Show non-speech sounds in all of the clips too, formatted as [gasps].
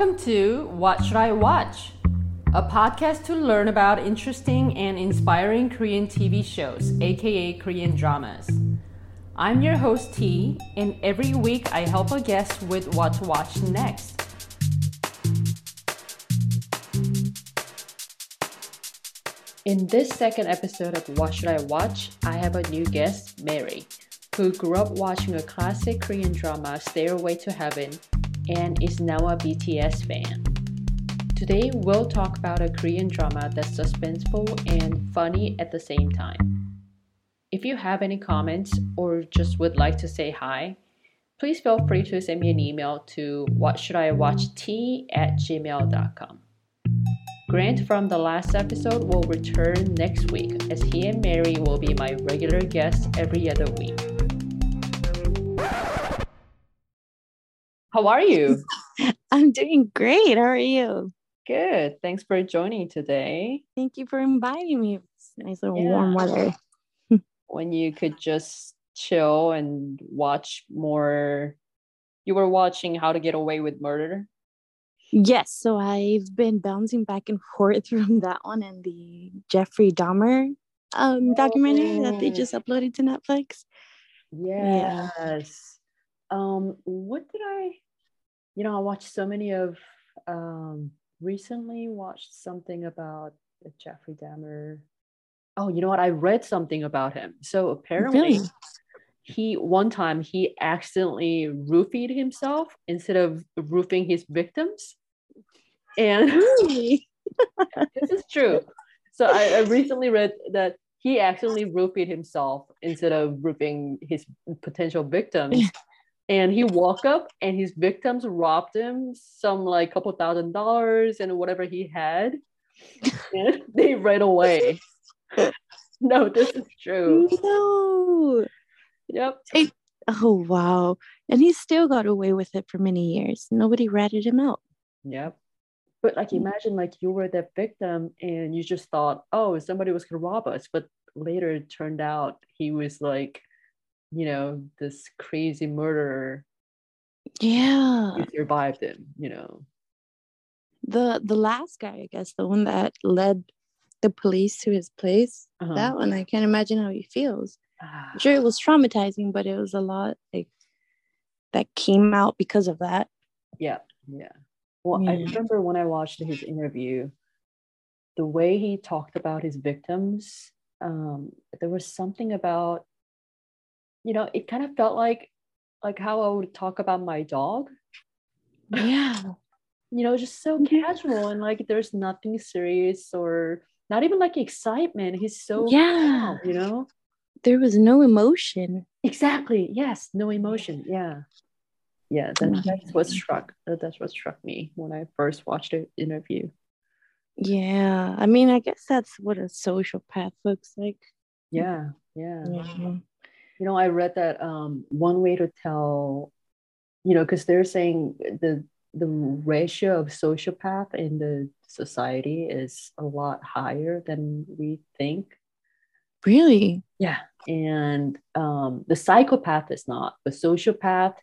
Welcome to What Should I Watch? A podcast to learn about interesting and inspiring Korean TV shows, aka Korean dramas. I'm your host T, and every week I help a guest with what to watch next. In this second episode of What Should I Watch, I have a new guest, Mary, who grew up watching a classic Korean drama, Stairway to Heaven, and is now a BTS fan. Today, we'll talk about a Korean drama that's suspenseful and funny at the same time. If you have any comments or just would like to say hi, please feel free to send me an email to whatshouldiwatcht at gmail.com. Grant from the last episode will return next week as he and Mary will be my regular guests every other week. How are you? [laughs] I'm doing great. How are you? Good. Thanks for joining today. Thank you for inviting me. It's nice little yeah. warm weather. [laughs] when you could just chill and watch more. You were watching How to Get Away with Murder? Yes. So I've been bouncing back and [laughs] forth from that one and the Jeffrey Dahmer um, documentary oh. that they just oh. uploaded to Netflix. Yes. Yeah. Um, what did I, you know, I watched so many of, um, recently watched something about Jeffrey Dahmer. Oh, you know what? I read something about him. So apparently, really? he one time he accidentally roofied himself instead of roofing his victims. And really? [laughs] this is true. So I, I recently read that he accidentally roofied himself instead of roofing his potential victims and he walked up and his victims robbed him some like couple thousand dollars and whatever he had. [laughs] And they ran away. [laughs] No this is true. No. Yep. Oh wow. And he still got away with it for many years. Nobody ratted him out. Yep. But like imagine like you were the victim and you just thought oh somebody was gonna rob us. But later it turned out he was like you know this crazy murderer yeah. you survived him you know. The the last guy i guess the one that led the police to his place uh-huh. that one i can't imagine how he feels. I'm sure it was traumatizing but it was a lot like that came out because of that. Yeah yeah. Well yeah. i remember when i watched his interview the way he talked about his victims um, there was something about you know, it kind of felt like like how I would talk about my dog. Yeah. [laughs] you know, just so casual and like there's nothing serious or not even like excitement. He's so yeah, calm, you know. There was no emotion. Exactly. Yes, no emotion. Yeah. Yeah, that, that's what struck. That's what struck me when I first watched the interview. Yeah, I mean, I guess that's what a sociopath looks like. Yeah, yeah. yeah you know i read that um, one way to tell you know because they're saying the the ratio of sociopath in the society is a lot higher than we think. Really? Yeah. And um, the psychopath is not. The sociopath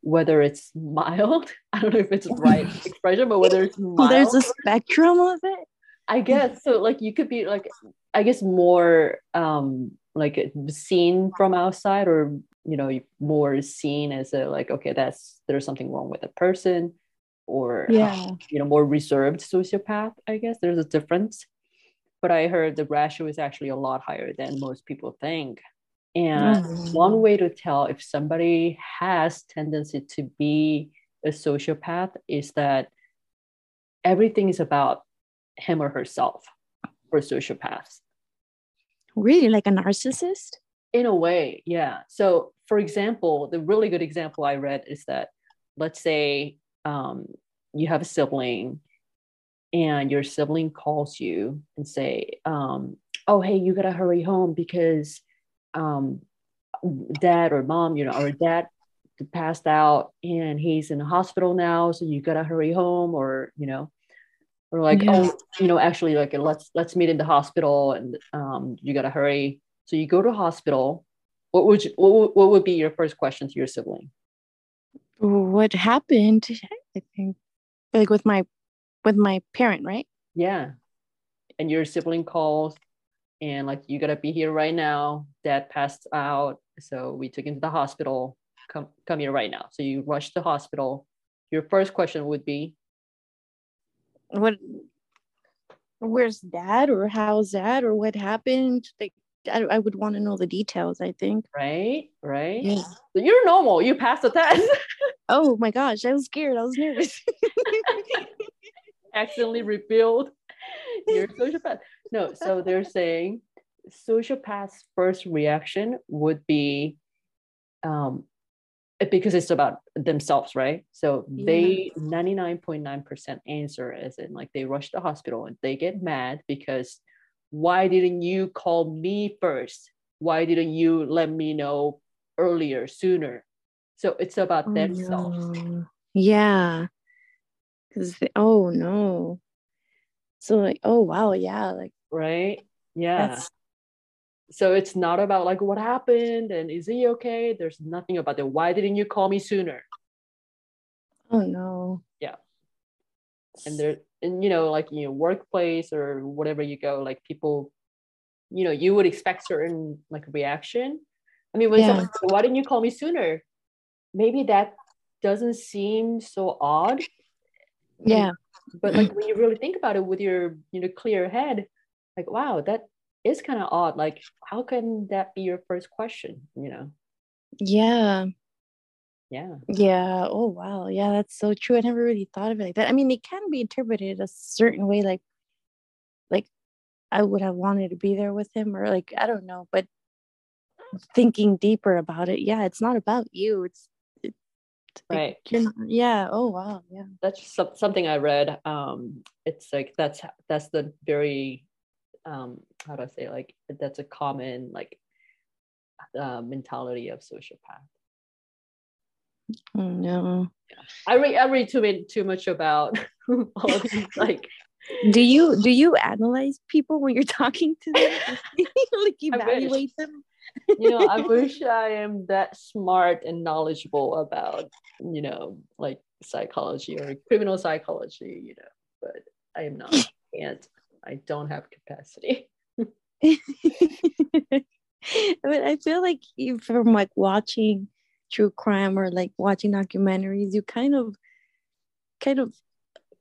whether it's mild [laughs] i don't know if it's the right [laughs] expression but whether it's [laughs] mild there's a spectrum of it. I guess. So like you could be like i guess more um like seen from outside or you know more seen as a like okay that's there's something wrong with a person or yeah. uh, you know more reserved sociopath i guess. There's a difference. But i heard the ratio is actually a lot higher than most people think. And mm. one way to tell if somebody has tendency to be a sociopath is that everything is about him or herself for sociopaths Really, like a narcissist? In a way, yeah. So, for example, the really good example I read is that let's say um, you have a sibling and your sibling calls you and say, um, "Oh, hey, you gotta hurry home because um, dad or mom, you know, or dad passed out and he's in the hospital now, so you gotta hurry home," or you know, or like yeah. oh you know actually like let's let's meet in the hospital and um, you gotta hurry so you go to hospital what would you, what, what would be your first question to your sibling what happened i think like with my with my parent, right? Yeah. And your sibling calls and like you gotta be here right now. Dad passed out. So we took him to the hospital. Come come here right now. So you rush to the hospital. Your first question would be what where's that or how's that or what happened? Like I, I would want to know the details, I think. Right, right. Yeah. So you're normal. You passed the test. [laughs] oh my gosh, I was scared. I was nervous. [laughs] Accidentally revealed your sociopath. No, so they're [laughs] saying sociopath's first reaction would be um because it's about themselves, right? So yeah. they 99.9% answer as in like they rush to the hospital and they get mad because why didn't you call me first? Why didn't you let me know earlier, sooner? So it's about oh, themselves. No. Yeah. Cause they, oh no. So like, oh wow, yeah, like right. Yeah. So it's not about like what happened and is he okay? There's nothing about that. Why didn't you call me sooner? Oh no. Yeah. And there and you know like you know workplace or whatever you go like people you know you would expect certain like reaction i mean when yeah. someone why didn't you call me sooner maybe that doesn't seem so odd yeah but like when you really think about it with your you know clear head like wow that is kind of odd like how can that be your first question you know? Yeah. Yeah. Yeah oh wow yeah that's so true i never really thought of it like that i mean it can be interpreted a certain way like like i would have wanted to be there with him or like i don't know but thinking deeper about it yeah it's not about you it's, it's right. not, yeah oh wow yeah. That's something i read um it's like that's that's the very um how do i say like that's a common like uh, mentality of sociopath. Oh, no. I read I read too too much about [laughs] all of these [laughs] like do you do you analyze people when you're talking to them? [laughs] Like evaluate them? You know i wish i am that smart and knowledgeable about you know like psychology or criminal psychology you know but i am not. And i don't have capacity. [laughs] But i feel like from like watching true crime or like watching documentaries you kind of kind of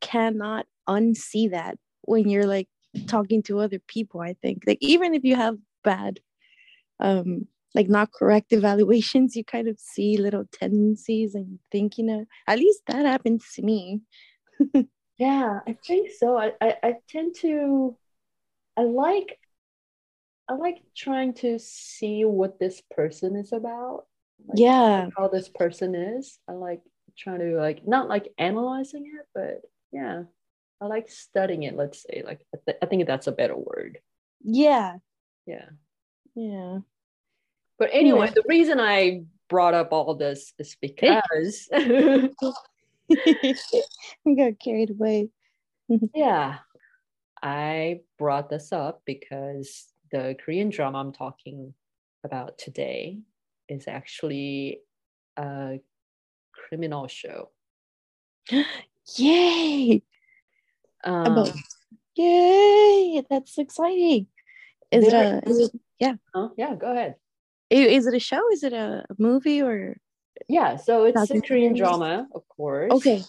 cannot unsee that when you're like talking to other people i think. Like even if you have bad um like not correct evaluations you kind of see little tendencies and think you know at least that happens to me [laughs] yeah i think so. I, I i tend to i like i like trying to see what this person is about. Like, yeah. how this person is. I like trying to like not like analyzing it but yeah. I like studying it let's say. Like i, th- I think that's a better word. Yeah. Yeah. Yeah. But anyway yeah. the reason i brought up all this is because [laughs] [laughs] we got carried away [laughs] yeah i brought this up because the korean drama i'm talking about today is actually a criminal show. [gasps] Yay! Um, About, yay! That's exciting. Is it a? Is it, yeah. Huh? Yeah. Go ahead. Is it a show? Is it a movie or? Yeah. So it's a Korean drama, of course. Okay.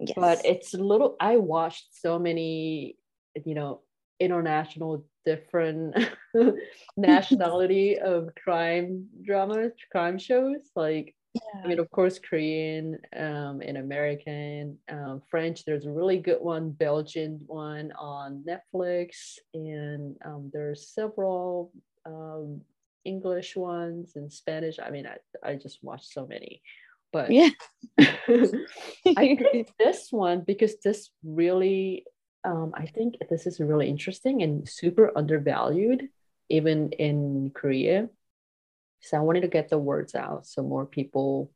Yes. But it's a little. I watched so many, you know, international different [laughs] nationality of crime dramas, crime shows. Like, yeah. I mean, of course, Korean um, and American, um, French. There's a really good one, Belgian one on Netflix, and um, there's several um, English ones and Spanish. I mean, I, I just watched so many. But yeah, [laughs] I think this one because this really um, I think this is really interesting and super undervalued, even in Korea. So I wanted to get the words out so more people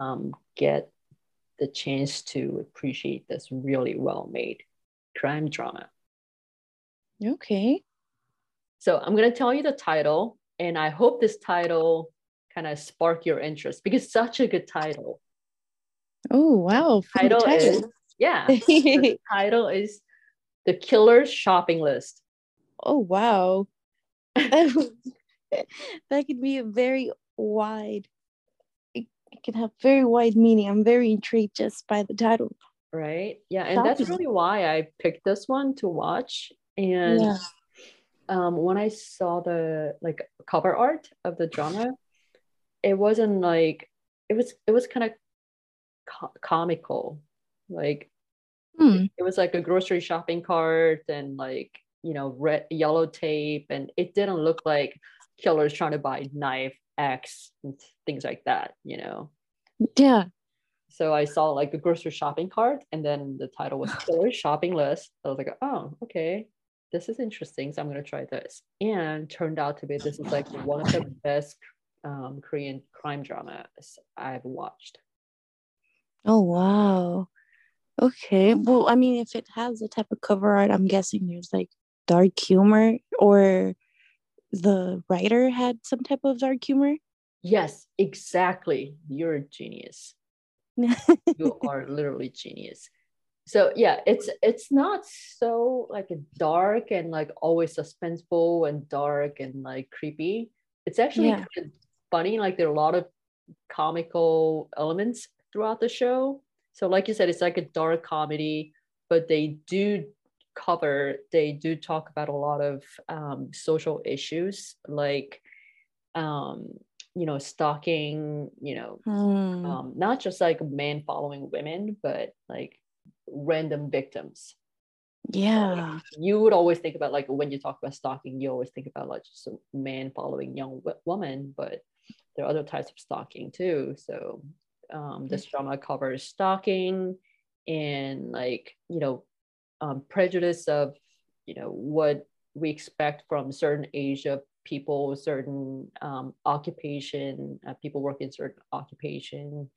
um, get the chance to appreciate this really well made crime drama. Okay. So I'm going to tell you the title, and I hope this title kind of spark your interest because such a good title. Oh wow! Title, title is Yeah. [laughs] the title is The Killer's Shopping List. Oh, wow. [laughs] [laughs] that could be a very wide, it, it can have very wide meaning. I'm very intrigued just by the title. Right. Yeah. And that's really why I picked this one to watch. And yeah. Um, when I saw the like cover art of the drama, it wasn't like it was it was kind of co- comical. Like hmm. it was like a grocery shopping cart and like you know red yellow tape and it didn't look like killers trying to buy knife x and things like that you know? Yeah. So i saw like a grocery shopping cart and then the title was [laughs] killer shopping list. I was like oh okay this is interesting so i'm going to try this and turned out to be this is like one of the [laughs] best um, korean crime dramas i've watched oh wow Okay. Well, I mean, if it has a type of cover art, I'm guessing there's like dark humor or the writer had some type of dark humor. Yes, exactly. You're a genius. [laughs] you are literally genius. So yeah, it's it's not so like dark and like always suspenseful and dark and like creepy. It's actually yeah. kind of funny. Like there are a lot of comical elements throughout the show so, like you said, it's like a dark comedy, but they do cover, they do talk about a lot of um, social issues like, um, you know, stalking, you know, mm. um, not just like men following women, but like random victims. Yeah. you would always think about like when you talk about stalking, you always think about like just a man following young w- woman, but there are other types of stalking too. So um, this drama covers stalking and like you know um, prejudice of you know what we expect from certain age of people certain um, occupation uh, people work in certain occupation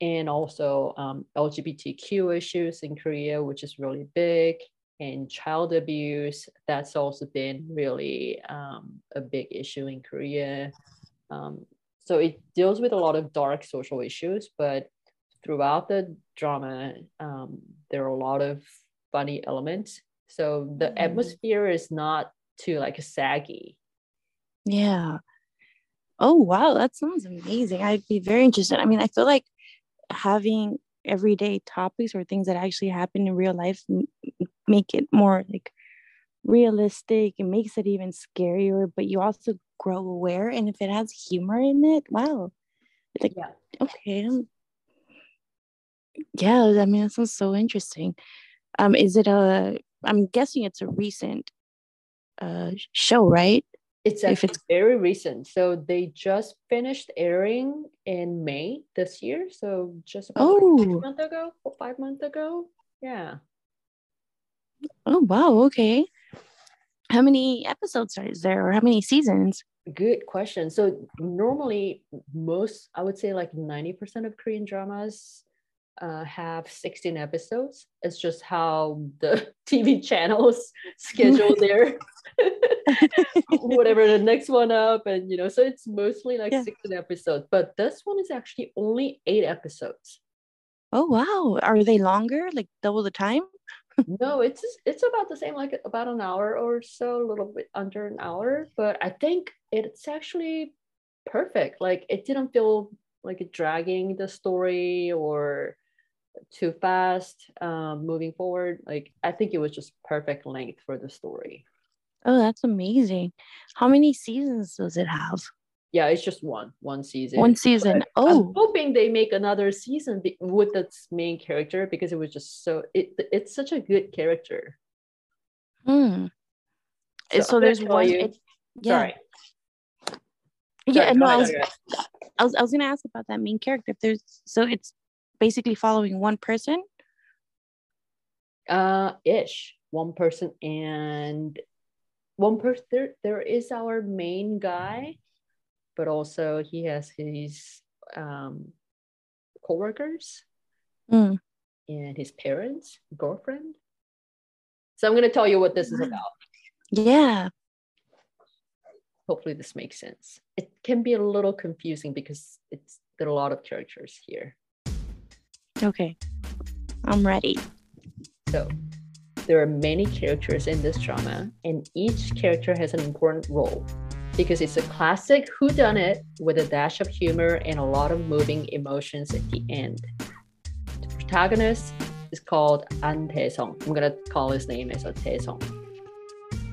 and also um, lgbtq issues in korea which is really big and child abuse that's also been really um, a big issue in korea um, so it deals with a lot of dark social issues, but throughout the drama, um, there are a lot of funny elements. So the mm-hmm. atmosphere is not too like saggy. Yeah. Oh wow, that sounds amazing. I'd be very interested. I mean, I feel like having everyday topics or things that actually happen in real life make it more like realistic. It makes it even scarier but you also grow aware and if it has humor in it wow. It's like yeah. okay yeah i mean that sounds so interesting. Um is it a i'm guessing it's a recent uh show right it's actually it's very recent. So they just finished airing in may this year. So just about oh. six months ago or five months ago. Yeah. Oh wow. Okay. How many episodes is there or how many seasons? Good question. So normally most i would say like 90% of korean dramas uh, have 16 episodes it's just how the [laughs] tv channels [laughs] schedule [laughs] their whatever the next one up and you know so it's mostly like yeah. 16 episodes but this one is actually only eight episodes oh wow are they longer like double the time no, it's it's about the same, like about an hour or so, a little bit under an hour. But I think it's actually perfect. Like it didn't feel like dragging the story or too fast um, moving forward. Like I think it was just perfect length for the story. Oh, that's amazing. How many seasons does it have? yeah it's just one one season one season but oh i'm hoping they make another season with its main character because it was just so it it's such a good character hmm so, so there's one you, it, yeah sorry. yeah sorry, no I was, I was i was gonna ask about that main character if there's so it's basically following one person uh ish one person and one person there there is our main guy but also he has his um, co-workers mm. and his parents, girlfriend. So I'm going to tell you what this is about. Yeah. Hopefully this makes sense. It can be a little confusing because it's there are a lot of characters here. Okay. I'm ready. So, there are many characters in this drama, and each character has an important role because it's a classic whodunit with a dash of humor and a lot of moving emotions at the end. The protagonist is called An Dae-sung. I'm gonna call his name as a Dae-sung.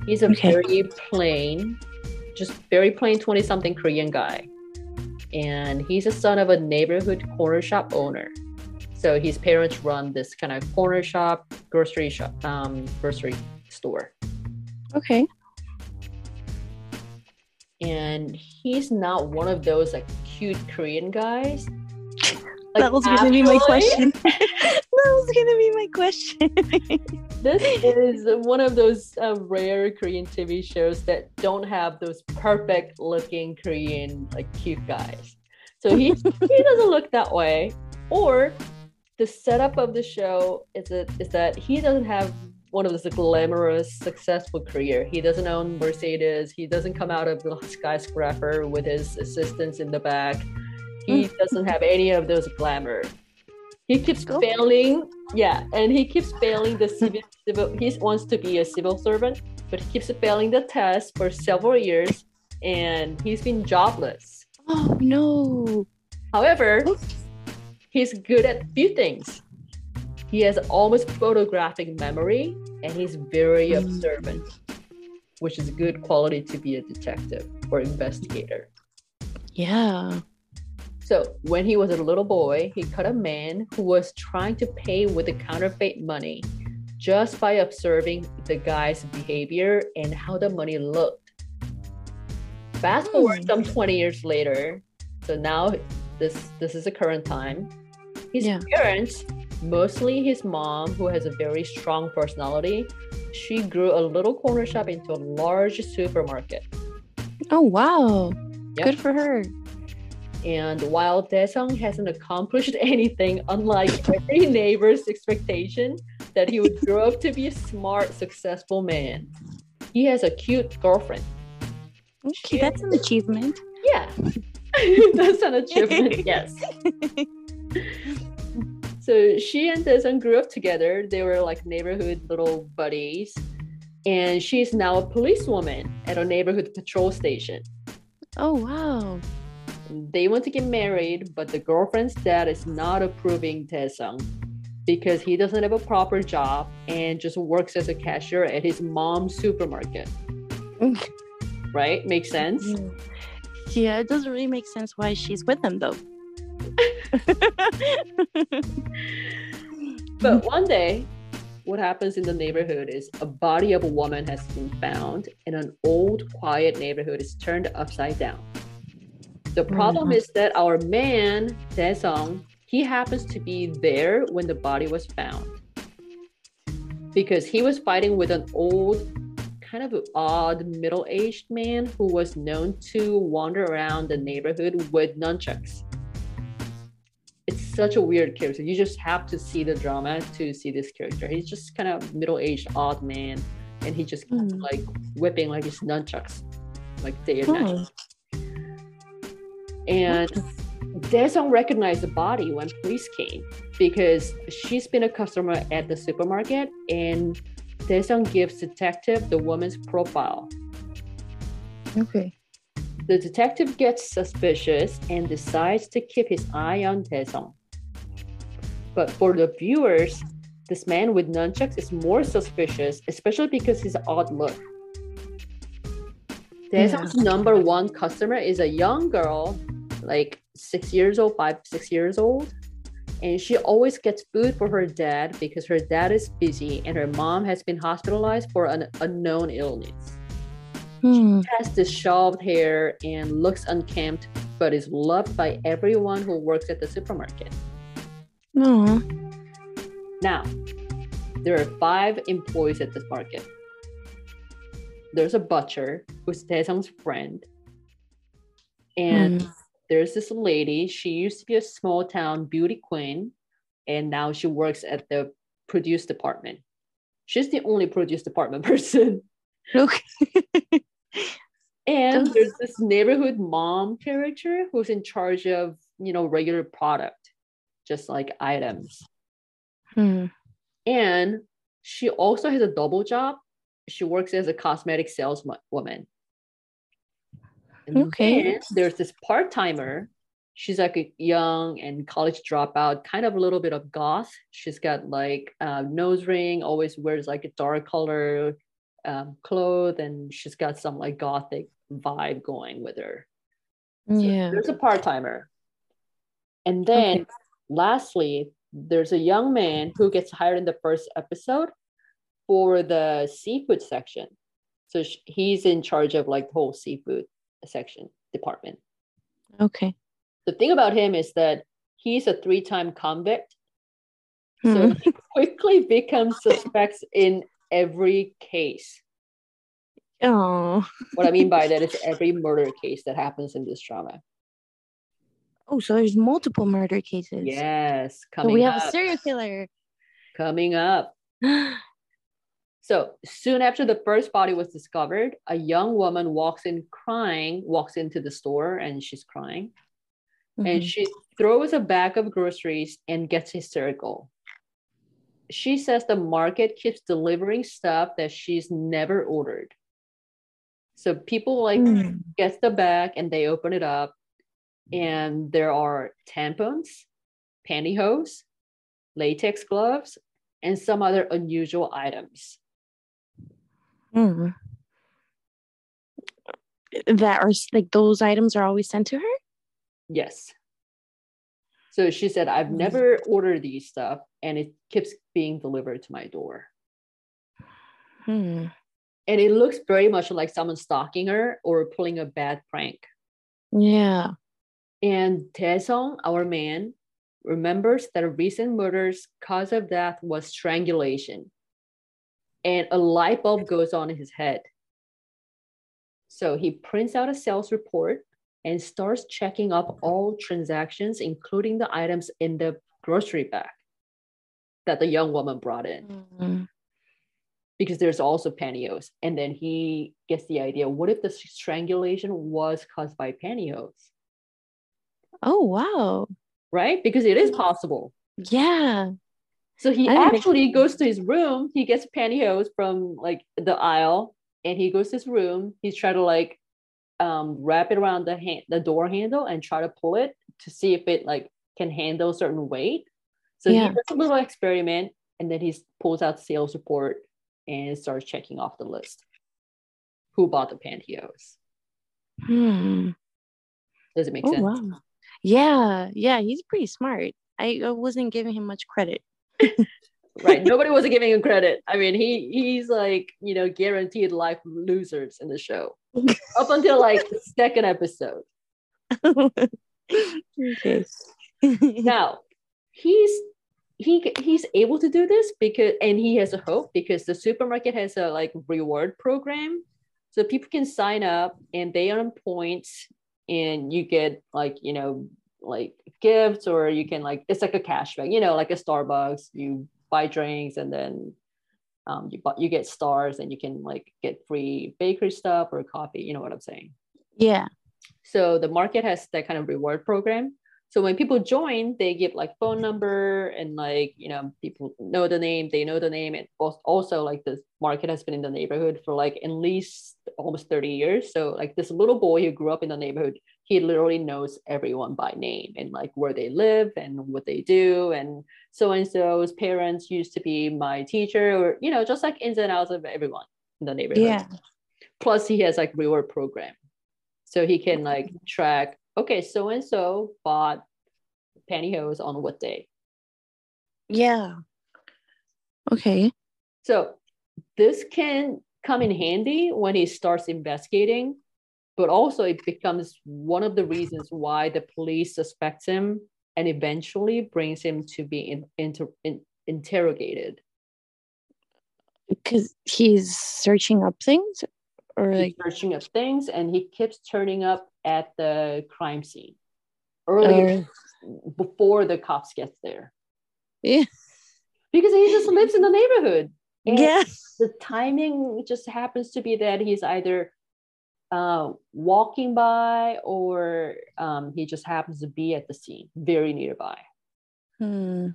He's a okay. very plain, just very plain 20-something Korean guy. And he's a son of a neighborhood corner shop owner. So his parents run this kind of corner shop, grocery shop, um, grocery store. Okay and he's not one of those like cute Korean guys. Like, that was gonna be my question. [laughs] that was gonna be my question. this is one of those uh, rare Korean TV shows that don't have those perfect looking Korean like cute guys. So he he doesn't look that way. Or the setup of the show is that is that he doesn't have one of this glamorous, successful career. He doesn't own Mercedes. He doesn't come out of the [laughs] skyscraper with his assistants in the back. He mm. doesn't have any of those glamour. He keeps failing. Yeah, and he keeps failing the civil, civil. He wants to be a civil servant, but he keeps failing the test for several years, and he's been jobless. [gasps] Oh no! However, he's good at a few things. He has almost photographic memory and he's very mm. observant, which is a good quality to be a detective or investigator. Yeah. So when he was a little boy, he caught a man who was trying to pay with the counterfeit money just by observing the guy's behavior and how the money looked. Fast forward mm. some 20 years later, so now this this is the current time. His yeah. parents mostly his mom, who has a very strong personality, she grew a little corner shop into a large supermarket. Oh, wow. Yep. Good for her. And while Daesung hasn't accomplished [laughs] anything, unlike every neighbor's expectation that he would [laughs] grow up to be a smart, successful man, he has a cute girlfriend. Okay, that's an achievement. Yeah, [laughs] that's an achievement, yes. So she and Daesung grew up together. They were like neighborhood little buddies. And she's now a policewoman at a neighborhood patrol station. Oh, wow. They want to get married, but the girlfriend's dad is not approving Daesung because he doesn't have a proper job and just works as a cashier at his mom's supermarket. [laughs] right? Makes sense? Yeah, it doesn't really make sense why she's with him though. [laughs] but one day, what happens in the neighborhood is a body of a woman has been found, and an old, quiet neighborhood is turned upside down. The problem mm-hmm. is that our man, Daesung, he happens to be there when the body was found. Because he was fighting with an old, kind of odd middle aged man who was known to wander around the neighborhood with nunchucks such a weird character. You just have to see the drama to see this character. He's just kind of middle-aged odd man, and he just mm. like whipping like his nunchucks, like day and night. And Daesung recognized the body when police came because she's been a customer at the supermarket, and Daesung gives detective the woman's profile. Okay. The detective gets suspicious and decides to keep his eye on Daesung. But for the viewers, this man with nunchucks is more suspicious, especially because his odd look. Daesung's yeah. number one customer is a young girl, like six years old, five, six years old. And she always gets food for her dad because her dad is busy and her mom has been hospitalized for an unknown illness. Hmm. She has disheveled hair and looks unkempt, but is loved by everyone who works at the supermarket. Aww. Now, there are five employees at this market. There's a butcher who's Daesung's friend. And hmm. there's this lady. She used to be a small town beauty queen, and now she works at the produce department. She's the only produce department [laughs] person. Okay. and there's this neighborhood mom character who's in charge of you know regular product just like items Hmm. And she also has a double job. She works as a cosmetic saleswoman. okay. there's this part timer. She's like a young and college dropout, kind of a little bit of goth. She's got like a nose ring, always wears like a dark color um, clothes, and she's got some like gothic vibe going with her. So yeah. There's a part timer. And then okay. Lastly, there's a young man who gets hired in the first episode for the seafood section. So sh- he's in charge of like the whole seafood section department. Okay. The thing about him is that he's a three time convict. So hmm. he [laughs] quickly becomes suspects in every case. Oh. what I mean by that is [laughs] every murder case that happens in this drama. Oh, so there's multiple murder cases. Yes, coming. So we have up. a serial killer coming up. [gasps] so soon after the first body was discovered, a young woman walks in crying, walks into the store, and she's crying, mm-hmm. and she throws a bag of groceries and gets hysterical. She says the market keeps delivering stuff that she's never ordered. So people like mm. gets the bag and they open it up and there are tampons, pantyhose, latex gloves, and some other unusual items. Mm. That are like those items are always sent to her? Yes. So she said, I've mm. never ordered these stuff and it keeps being delivered to my door. Hmm. And it looks very much like someone stalking her or pulling a bad prank. Yeah. And Daesung, our man, remembers that a recent murder's cause of death was strangulation. And a light bulb goes on in his head. So he prints out a sales report and starts checking up all transactions, including the items in the grocery bag that the young woman brought in. Mm-hmm. Because there's also pantyhose. And then he gets the idea what if the strangulation was caused by pantyhose? Oh, wow. Right? Because it is possible. Yeah. So he actually goes to his room. He gets pantyhose from like the aisle and he goes to his room. He's trying to like um, wrap it around the hand, the door handle and try to pull it to see if it like can handle a certain weight. So yeah. he does a little experiment and then he pulls out sales report and starts checking off the list. Who bought the pantyhose? Hmm. Does it make oh, sense? Wow. Yeah, yeah, he's pretty smart. I, I wasn't giving him much credit. [laughs] right. Nobody wasn't giving him credit. I mean, he he's like, you know, guaranteed life losers in the show. [laughs] Up until like the second episode. [laughs] okay. now, he's he he's able to do this because and he has a hope because the supermarket has a like reward program so people can sign up and they earn points and you get like you know like gifts or you can like it's like a cashback you know like a starbucks you buy drinks and then um, you you get stars and you can like get free bakery stuff or coffee you know what i'm saying? Yeah. So the market has that kind of reward program so when people join they give like phone number and like you know people know the name they know the name. And also like this market has been in the neighborhood for like at least almost 30 years. So like this little boy who grew up in the neighborhood he literally knows everyone by name and like where they live and what they do. And so and so's parents used to be my teacher or you know just like ins and outs of everyone in the neighborhood. Yeah. Plus he has like reward program. So he can like track okay, so and so bought pantyhose on what day? Yeah. Okay. So this can come in handy when he starts investigating, but also it becomes one of the reasons why the police suspects him and eventually brings him to be in, inter, in, interrogated. Because he's searching up things or he's like searching up things and he keeps turning up at the crime scene earlier uh, before the cops gets there. Yeah. Because he just lives in the neighborhood. And yeah. The timing just happens to be that he's either uh, walking by or um, he just happens to be at the scene very nearby. Hmm.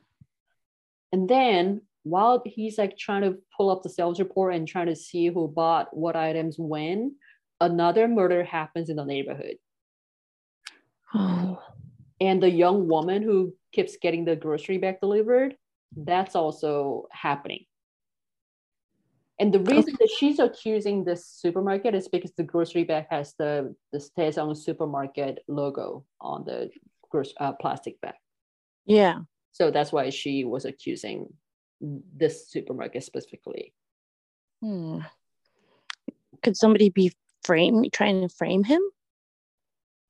and then while he's like trying to pull up the sales report and trying to see who bought what items when, another murder happens in the neighborhood. Oh. [sighs] And the young woman who keeps getting the grocery bag delivered, that's also happening. And the reason that she's accusing this supermarket is because the grocery bag has the the Taesong supermarket logo on the uh, plastic bag. Yeah. So that's why she was accusing this supermarket specifically. Hmm. Could somebody be frame trying to frame him?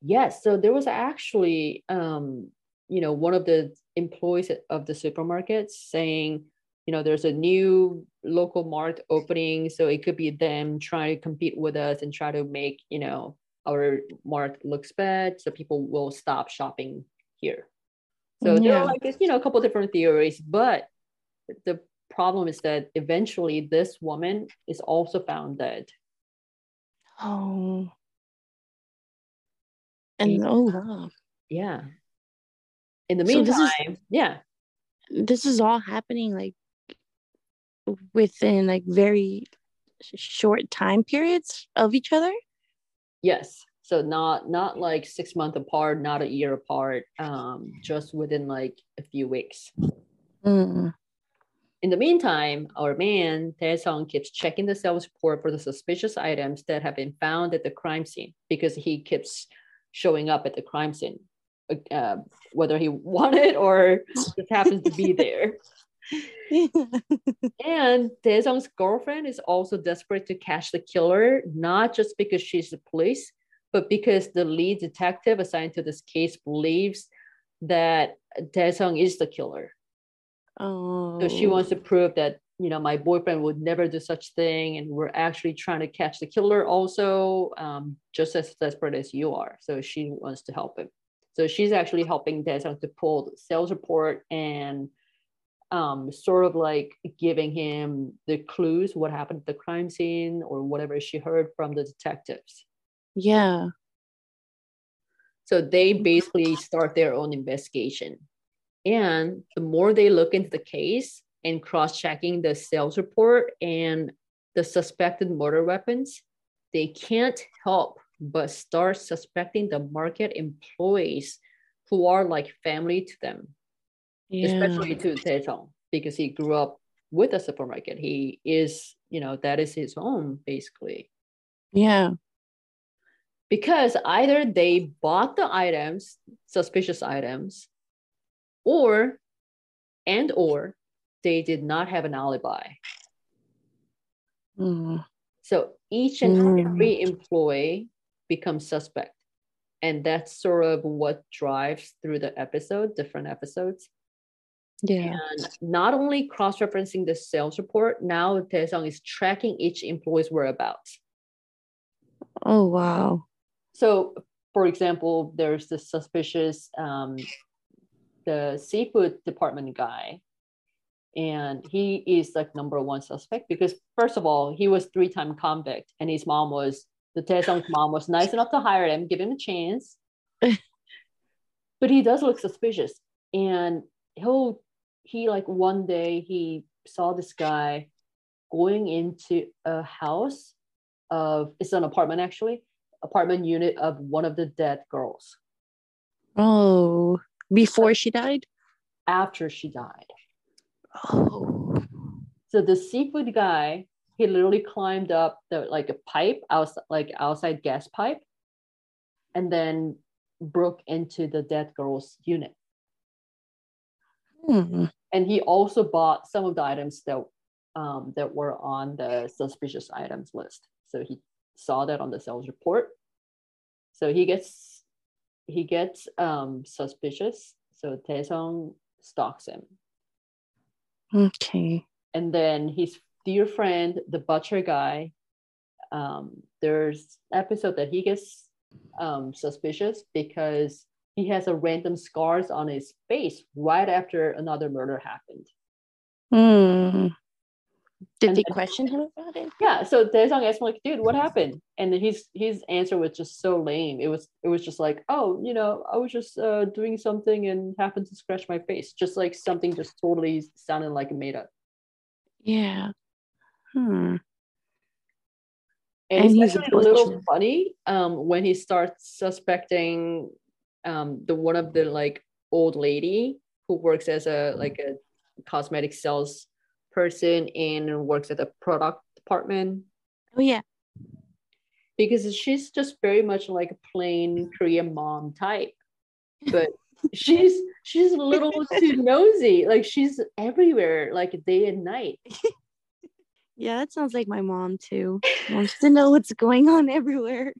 Yes. So there was actually, um, you know, one of the employees of the supermarket saying, you know, there's a new local mart opening, so it could be them trying to compete with us and try to make, you know, our mart looks bad, so people will stop shopping here. So yeah. there are like, you know, a couple different theories, but the problem is that eventually this woman is also found dead. Oh. And, oh wow. Yeah. In the meantime, so is, yeah. This is all happening like within like very short time periods of each other. Yes. So not not like six months apart, not a year apart, um, just within like a few weeks. Mm. In the meantime, our man, Daesung, keeps checking the sales report for the suspicious items that have been found at the crime scene because he keeps showing up at the crime scene, uh, whether he [laughs] wanted or just happens to be there. [laughs] and Daesung's girlfriend is also desperate to catch the killer, not just because she's the police, but because the lead detective assigned to this case believes that Daesung is the killer. Oh. So she wants to prove that you know my boyfriend would never do such thing, and we're actually trying to catch the killer also, um, just as desperate as you are. So she wants to help him. So she's actually helping Daesung to pull the sales report and um, sort of like giving him the clues what happened at the crime scene or whatever she heard from the detectives. Yeah. So they basically start their own investigation. And the more they look into the case and cross checking the sales report and the suspected murder weapons, they can't help but start suspecting the market employees who are like family to them, yeah. especially to Daesung, because he grew up with a supermarket. He is, you know, that is his home basically. Yeah. Because either they bought the items, suspicious items, or and or they did not have an alibi. Mm. So each and mm. every employee becomes suspect. And that's sort of what drives through the episode, different episodes. Yeah. And not only cross-referencing the sales report, now Daesung is tracking each employee's whereabouts. Oh wow. So for example, there's the suspicious um, the seafood department guy and he is like number one suspect because first of all he was three-time convict and his mom was the Daesung's mom was nice enough to hire him give him a chance. [laughs] But he does look suspicious and he'll he like one day he saw this guy going into a house of it's an apartment actually apartment unit of one of the dead girls. Oh before she died? After she died. Oh. So the seafood guy, he literally climbed up the like a pipe outside like outside gas pipe and then broke into the dead girl's unit. Hmm. And he also bought some of the items that um, that were on the suspicious items list. So he saw that on the sales report. So he gets he gets um, suspicious. So Daesung stalks him. Okay. And then his dear friend, the butcher guy, um, there's episode that he gets um, suspicious because he has a random scars on his face right after another murder happened. Hmm. Did they question him about it? Yeah. So Daesung asked him like, dude, what happened? And then his his answer was just so lame. It was it was just like, oh, you know, I was just uh, doing something and happened to scratch my face. Just like something just totally sounded like made up. Yeah. Hmm. And, and he's a little funny um, when he starts suspecting um, the one of the like old lady who works as a like a cosmetic sales person and works at the product department. Oh yeah. Because she's just very much like a plain Korean mom type. But [laughs] she's she's a little too [laughs] nosy. Like she's everywhere, like day and night. [laughs] Yeah, that sounds like my mom too. Wants to know what's going on everywhere.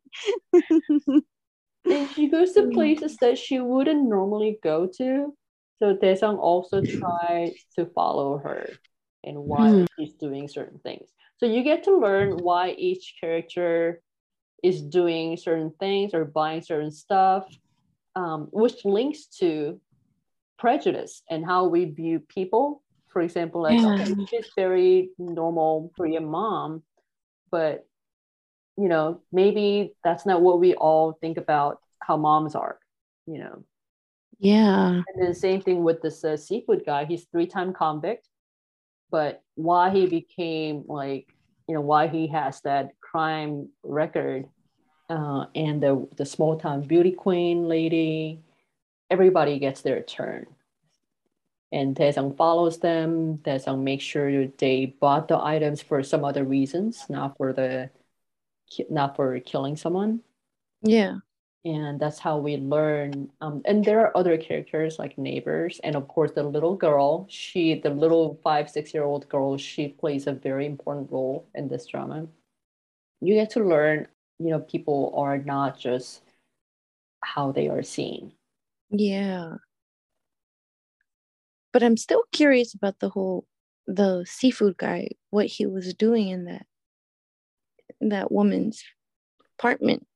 and she goes to places that she wouldn't normally go to. So Daesung also tries to follow her and why mm. she's doing certain things. So you get to learn why each character is doing certain things or buying certain stuff, um, which links to prejudice and how we view people. For example, like yeah. okay, she's very normal Korean mom, but you know maybe that's not what we all think about how moms are. You know. Yeah. And then same thing with this uh, seafood guy. He's three-time convict but why he became like you know why he has that crime record uh, and the the small town beauty queen lady everybody gets their turn. And Daesung follows them. Daesung makes sure they bought the items for some other reasons not for the not for killing someone. Yeah and that's how we learn um, and there are other characters like neighbors and of course the little girl. She the little five six year old girl she plays a very important role in this drama. You get to learn you know people are not just how they are seen. Yeah. But i'm still curious about the whole the seafood guy what he was doing in that in that woman's apartment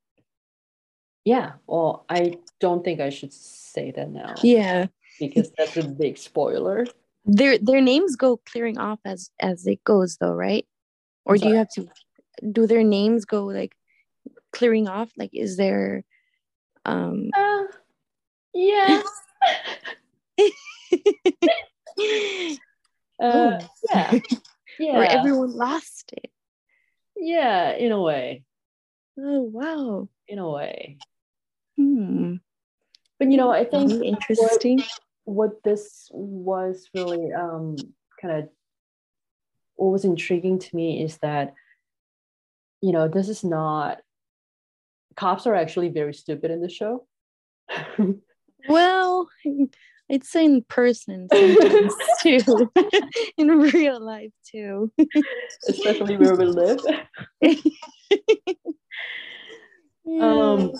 yeah, well, I don't think I should say that now. Yeah. Because that's a big spoiler. Their their names go clearing off as as it goes though, right? Or do you have to do their names go like clearing off? Like is there um uh, yeah. [laughs] uh, yeah. [laughs] Yeah. Or everyone lost it. Yeah, in a way. Oh wow. In a way. Hmm. But you know, I think interesting. What, what this was really um, kind of what was intriguing to me is that you know this is not cops are actually very stupid in the show. [laughs] well, I'd say in person sometimes [laughs] too, [laughs] in real life too, especially where we live. um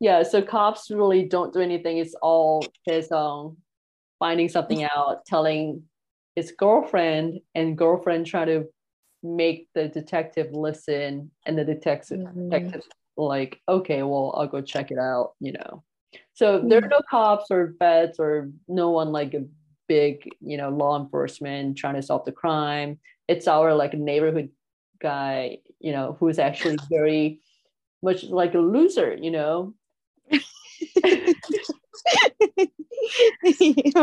yeah so cops really don't do anything. It's all his um finding something out telling his girlfriend and girlfriend try to make the detective listen and the detective mm-hmm. detective like okay well i'll go check it out you know. So there are no cops or vets or no one like a big you know law enforcement trying to solve the crime. It's our like neighborhood guy you know who's actually very much like a loser you know [laughs] [laughs]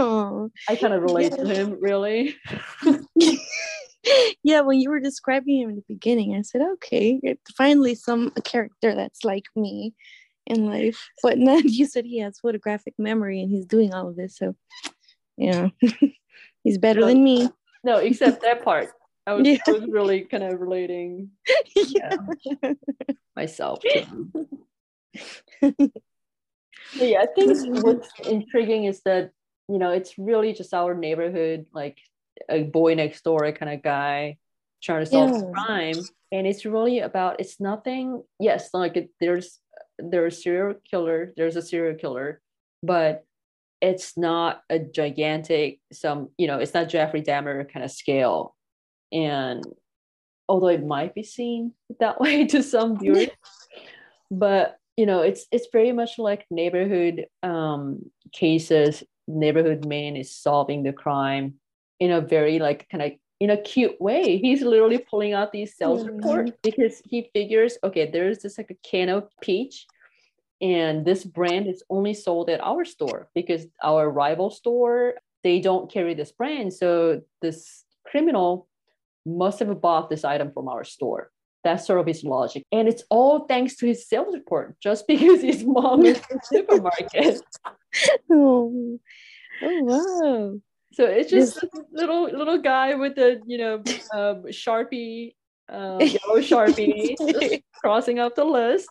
I kind of relate yeah. to him, really. [laughs] yeah, when you were describing him in the beginning, I said, okay, finally some a character that's like me in life. But then you said he has photographic memory and he's doing all of this. So, yeah, he's better no, than me. No, except that part. I was, yeah. I was really kind of relating yeah. myself yeah, I think what's intriguing is that you know it's really just our neighborhood, like a boy next door kind of guy trying to solve yeah. crime, and it's really about it's nothing. Yes, like it, there's there's a serial killer, there's a serial killer, but it's not a gigantic some you know it's not Jeffrey Dahmer kind of scale, and although it might be seen that [laughs] way to some viewers, but you know it's it's very much like neighborhood um, cases neighborhood man is solving the crime in a very like kind of in a cute way. He's literally pulling out these sales mm-hmm. report because he figures, okay, there's this like a can of peach, and this brand is only sold at our store because our rival store they don't carry this brand. So this criminal must have bought this item from our store. That's sort of his logic. And it's all thanks to his sales report, just [laughs] because his mom is in the supermarket. [laughs] oh. oh, wow. So it's just this little little guy with a you know um, sharpie, uh, [laughs] yellow sharpie, crossing up the list.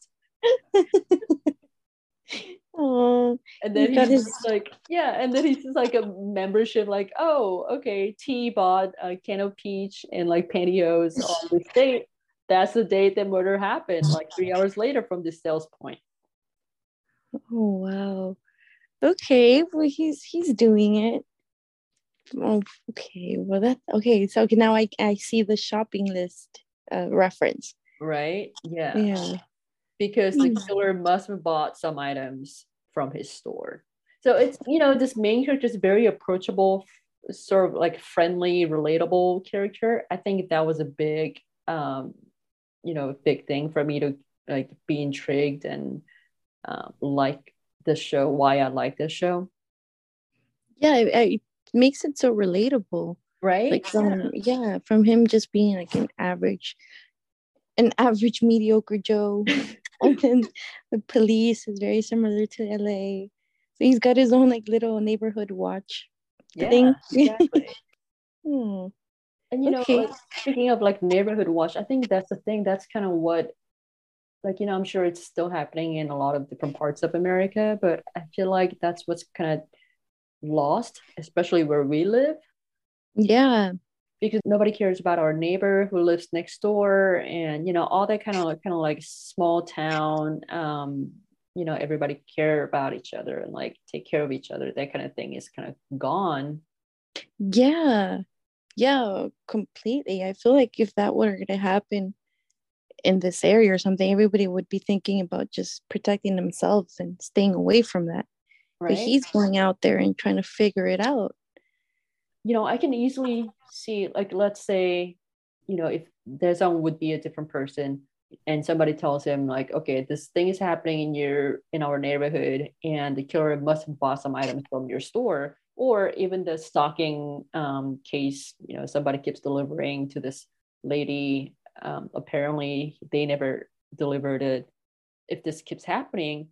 Oh, and then he's his... like, yeah, and then he's just like a membership, like, oh, okay, T bought a can of peach and like pantyhose on this date. That's the date that murder happened, like three hours later from this sales point. Oh wow. Okay, well he's he's doing it. Oh, okay. Well that okay. So now I I see the shopping list uh, reference. Right. Yeah. Yeah because the hmm. killer must have bought some items from his store. So it's you know this main character is very approachable, sort of like friendly, relatable character. I think that was a big, um, you know, big thing for me to like be intrigued and uh, like the show. Why I like this show. Yeah, it, it makes it so relatable, right? Like from yeah. yeah, from him just being like an average, an average mediocre Joe [laughs] and then the police is very similar to LA. So he's got his own like little neighborhood watch yeah, thing. Exactly. [laughs] hmm. And you know, okay. like, speaking of like neighborhood watch, I think that's the thing. That's kind of what, like you know, I'm sure it's still happening in a lot of different parts of America, but I feel like that's what's kind of lost, especially where we live. Yeah because nobody cares about our neighbor who lives next door and you know all that kind of kind of like small town um you know everybody care about each other and like take care of each other that kind of thing is kind of gone yeah yeah completely. I feel like if that were to happen in this area or something everybody would be thinking about just protecting themselves and staying away from that. Right? but he's going out there and trying to figure it out. You know, I can easily see, like, let's say, you know, if there's someone would be a different person and somebody tells him like okay this thing is happening in your in our neighborhood and the killer must have bought some items from your store or even the stalking um, case you know somebody keeps delivering to this lady um, apparently they never delivered it if this keeps happening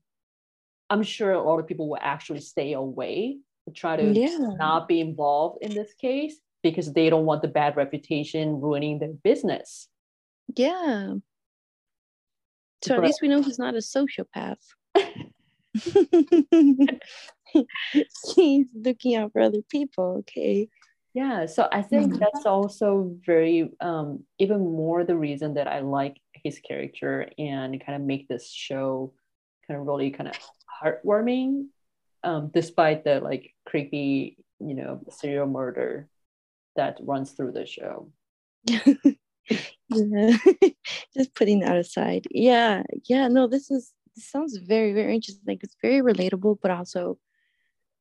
i'm sure a lot of people will actually stay away to try to yeah. not be involved in this case because they don't want the bad reputation ruining their business. Yeah. So but, at least we know he's not a sociopath. [laughs] [laughs] [laughs] [laughs] he's looking out for other people. Okay. Yeah. So I think mm-hmm. that's also very, um, even more the reason that I like his character and kind of make this show kind of really kind of heartwarming um, despite the like creepy, you know, serial murder that runs through the show. [laughs] yeah. [laughs] Just putting that aside. Yeah. Yeah. No, this is this sounds very, very interesting. Like it's very relatable, but also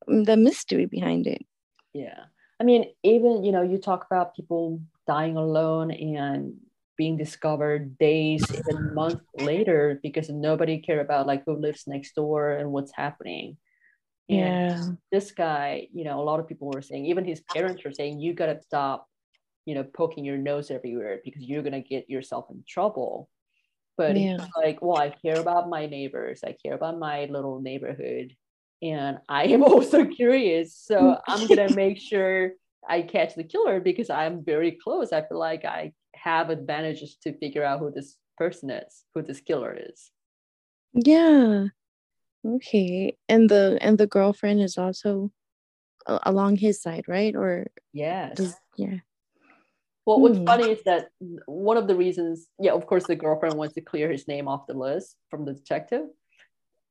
the mystery behind it. Yeah. I mean, even, you know, you talk about people dying alone and being discovered days, even months later because nobody care about like who lives next door and what's happening. And yeah. this guy, you know, a lot of people were saying, even his parents were saying, you got to stop, you know, poking your nose everywhere because you're going to get yourself in trouble. But yeah. like, well, I care about my neighbors, I care about my little neighborhood, and I am [laughs] also curious. So I'm going to make sure I catch the killer because I'm very close. I feel like I have advantages to figure out who this person is, who this killer is. Yeah. Okay. And the and the girlfriend is also along his side, right? Or yes. Does, yeah. Well, what's hmm. funny is that one of the reasons, yeah, of course, the girlfriend wants to clear his name off the list from the detective,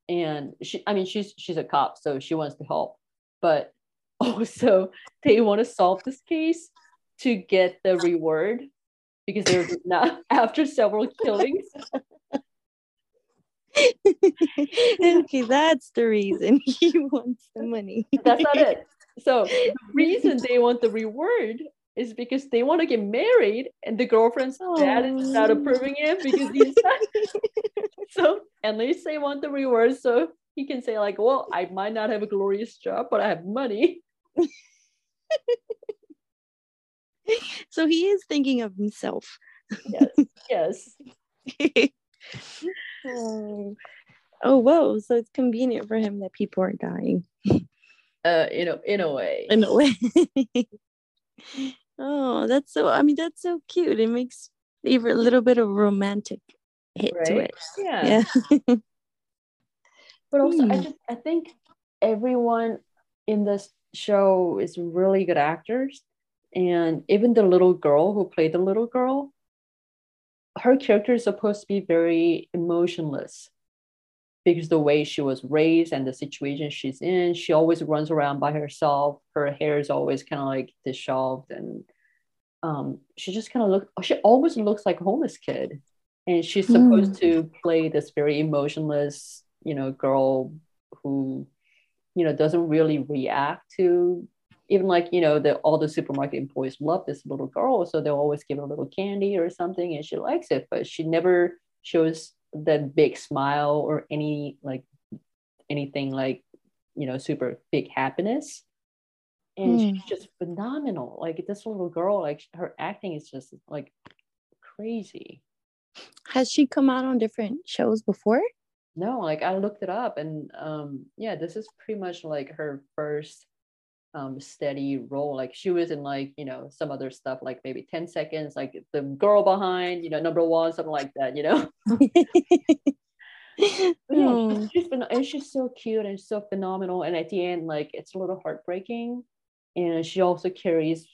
and she, I mean, she's she's a cop, so she wants to help, but [laughs] also they want to solve this case to get the reward because they're [laughs] not after several killings. okay, that's the reason [laughs] he wants the money. that's not it. So the reason they want the reward is because they want to get married and the girlfriend's oh. dad is not oh. approving it because he's not. [laughs] so at least they want the reverse so he can say like well i might not have a glorious job but i have money. [laughs] So he is thinking of himself. Yes yes. Oh. [laughs] oh whoa so it's convenient for him that people are dying. Uh in a in a way. In a way. Oh that's so i mean that's so cute. It makes even a little bit of romantic hit right? to it yeah yeah but also hmm. i just i think everyone in this show is really good actors and even the little girl who played the little girl her character is supposed to be very emotionless because the way she was raised and the situation she's in, she always runs around by herself. Her hair is always kind of like disheveled, and um, she just kind of look. She almost looks like a homeless kid, and she's supposed mm. to play this very emotionless, you know, girl who, you know, doesn't really react to even like you know the all the supermarket employees love this little girl so they'll always give her a little candy or something and she likes it but she never shows that big smile or any like anything like you know super big happiness and mm. she's just phenomenal like this little girl like her acting is just like crazy has she come out on different shows before no like i looked it up and um yeah this is pretty much like her first um, steady role. Like she was in like, you know, some other stuff, like maybe 10 seconds, like the girl behind, you know, number one, something like that, you know? [laughs] yeah, hmm. she's been, and she's so cute and so phenomenal. And at the end, like it's a little heartbreaking. And she also carries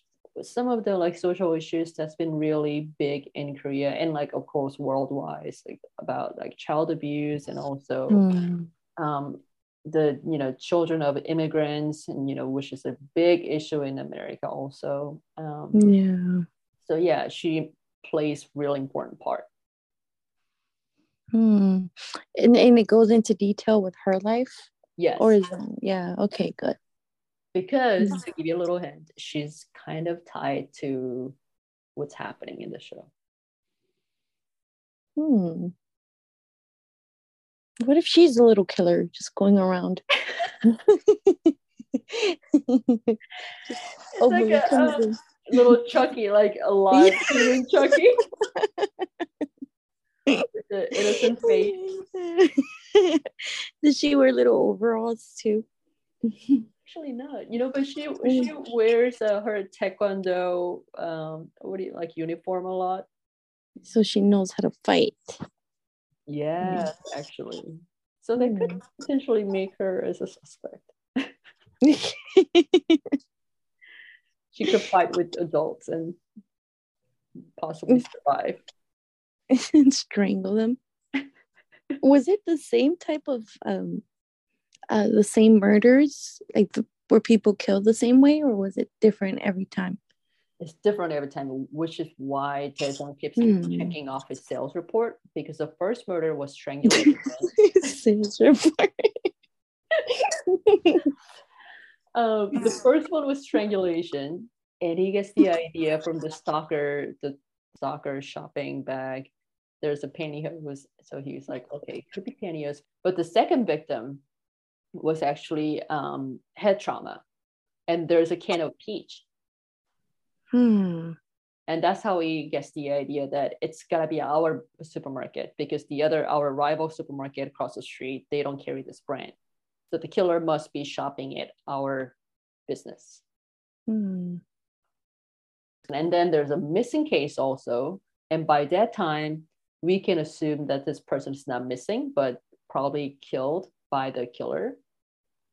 some of the like social issues that's been really big in Korea and like of course worldwide, like about like child abuse and also mm. um, the you know children of immigrants and you know which is a big issue in america also um, yeah. so yeah she plays really important part. Hmm. and, and it goes into detail with her life? Yes. Or is it, yeah okay good because mm-hmm. to give you a little hint she's kind of tied to what's happening in the show hmm what if she's a little killer just going around? [laughs] [laughs] oh, like a, um, little Chucky, like a live human Chucky. [laughs] the innocent face. Does she wear little overalls too? Actually, not. You know, but she she wears uh, her taekwondo um what do you like uniform a lot. So she knows how to fight. Yes, [laughs] actually. So they could hmm. potentially make her as a suspect. [laughs] she could fight with adults and possibly survive. [laughs] and strangle them. Was it the same type of um uh the same murders like the, were people killed the same way or was it different every time? it's different every time, which is why Daesung keeps mm. checking off his sales report because the first murder was strangulation. [laughs] sales report. [laughs] um, the first one was strangulation, and he gets the idea from the stalker, the stalker shopping bag. There's a pantyhose, so he's like, okay, could be pantyhose. But the second victim was actually um, head trauma, and there's a can of peach Hmm. And that's how he gets the idea that it's gotta be our supermarket because the other our rival supermarket across the street they don't carry this brand. So the killer must be shopping at our business. Hmm. And then there's a missing case also. And by that time, we can assume that this person is not missing, but probably killed by the killer.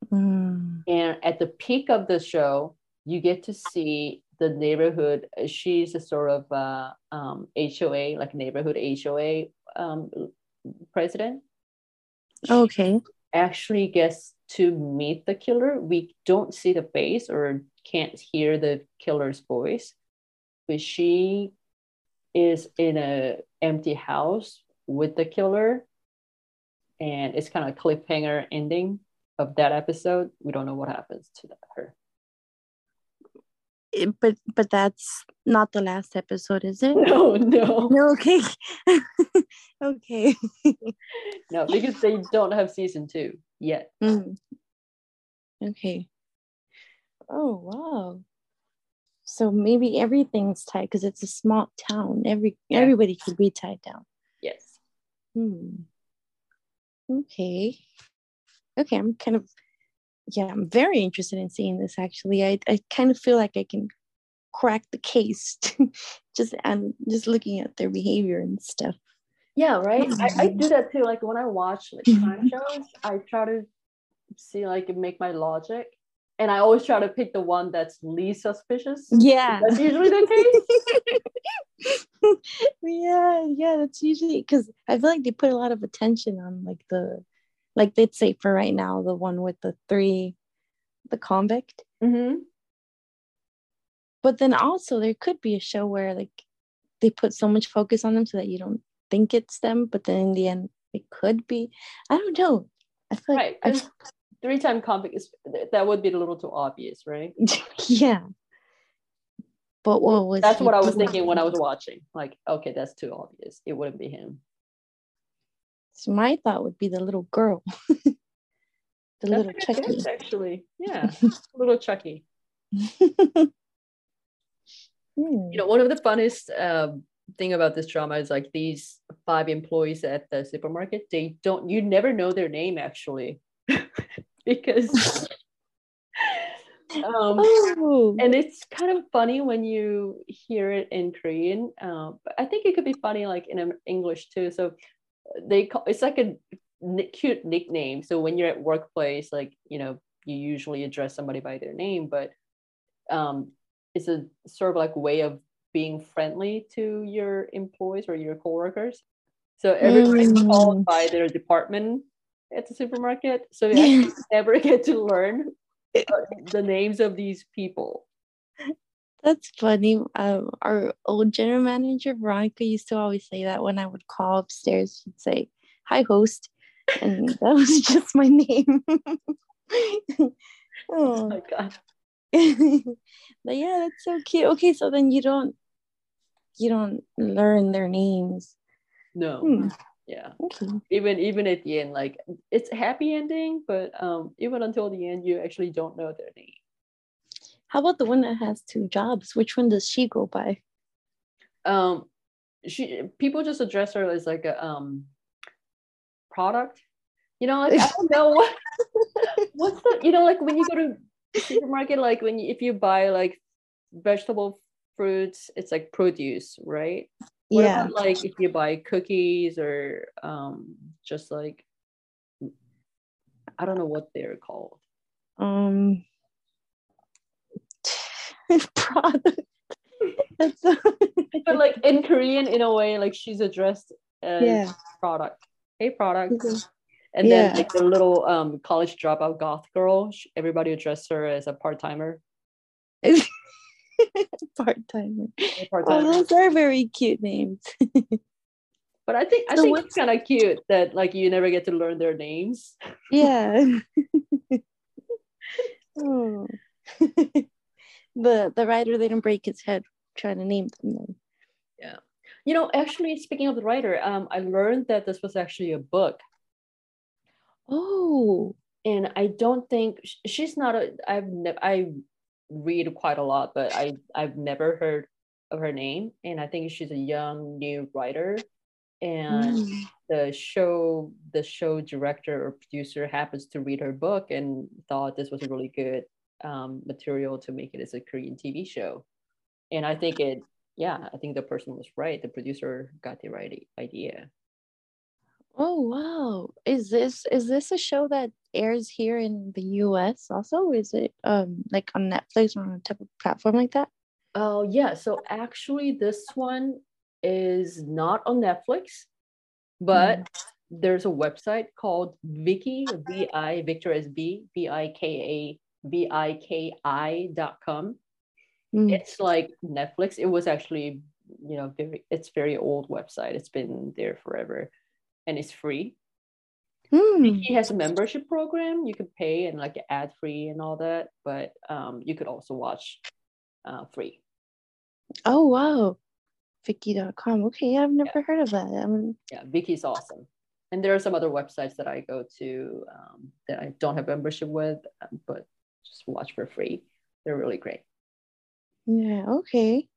Mm. And at the peak of the show, you get to see the neighborhood. She's a sort of uh, um, HOA, like neighborhood HOA um, president. Okay. She actually gets to meet the killer. We don't see the face or can't hear the killer's voice, but she is in a empty house with the killer, and it's kind of a cliffhanger ending of that episode. We don't know what happens to her. it, but but that's not the last episode, is it? [laughs] No, no. No, [laughs] okay. [laughs] okay. no, because they don't have season two yet. Mm. Okay. Oh wow. So maybe everything's tied because it's a small town. Every yeah. everybody could be tied down. Yes. Hmm. Okay. Okay, I'm kind of yeah, I'm very interested in seeing this actually. I, I kind of feel like I can crack the case [laughs] just and just looking at their behavior and stuff. Yeah, right. I, I mm-hmm. do that too. Like when I watch like mm-hmm. crime shows, I try to see like make my logic. And I always try to pick the one that's least suspicious. Yeah. That's usually the case. [laughs] yeah, yeah, that's usually because I feel like they put a lot of attention on like the like they'd say for right now the one with the three the convict. Mm-hmm. but then also there could be a show where like they put so much focus on them so that you don't think it's them but then in the end it could be. I don't know. I feel right. like three time convict is that would be a little too obvious right? [laughs] Yeah. But what was that's what i was thinking when i was watching. Like okay that's too obvious. It wouldn't be him so my thought would be the little girl. [laughs] the That's little Chucky. Guess, actually. Yeah. [laughs] little Chucky. You know, one of the funnest um, thing about this drama is like these five employees at the supermarket, they don't you never know their name actually. [laughs] because um, oh. and it's kind of funny when you hear it in Korean. Uh, but I think it could be funny like in English too. So they call it's like a cute nickname. So when you're at workplace, like you know, you usually address somebody by their name, but um, it's a sort of like way of being friendly to your employees or your coworkers. So everybody's mm. called by their department at the supermarket. So you never [laughs] get to learn uh, the names of these people. That's funny. Um, our old general manager Veronica used to always say that when I would call upstairs, she'd say, "Hi, host," and [laughs] that was [laughs] just my name. [laughs] oh. oh my god! but yeah, that's so cute. Okay, so then you don't you don't learn their names. No. Hmm. Yeah. Okay. Even even at the end, like it's happy ending, but um, even until the end, you actually don't know their name. How about the one that has two jobs? Which one does she go by? Um, she people just address her as like a um product. You know, like I don't know [laughs] what what's the you know like when you go to supermarket, like when you, if you buy like vegetable fruits, it's like produce, right? What yeah. About, like if you buy cookies or um just like I don't know what they're called. Um [laughs] product. but like in Korean, in a way, like she's addressed as yeah. product. Hey, product. Mm-hmm. And yeah. then like the little um, college dropout goth girl, she, everybody addressed her as a part timer. [laughs] part timer. Oh, those are very cute names. [laughs] but I think I so think it's kind of cute that like you never get to learn their names. Yeah. oh the the writer didn't break his head trying to name them. Yeah. You know, actually speaking of the writer, um, I learned that this was actually a book. Oh. And I don't think she's not a I've never I read quite a lot, but I I've never heard of her name. And I think she's a young new writer. And mm. the show the show director or producer happens to read her book and thought this was a really good um, material to make it as a Korean TV show. And I think it, yeah, I think the person was right. The producer got the right idea. Oh wow! Is this is this a show that airs here in the U.S. also? Is it um like on Netflix or on a type of platform like that? Oh yeah. So actually, this one is not on Netflix, but mm. there's a website called Viki V I Victor S B V I K A viki.com. Mm. It's like Netflix. It was actually, you know, very it's very old website. It's been there forever and it's free. Mm. He has a membership program. You could pay and like ad free and all that, but um, you could also watch uh, free. Oh wow, Viki.com. Okay, I've never yeah. heard of that. I mean, yeah, Viki's awesome. And there are some other websites that I go to um, that I don't have membership with, but just watch for free. They're really great. Yeah. Okay.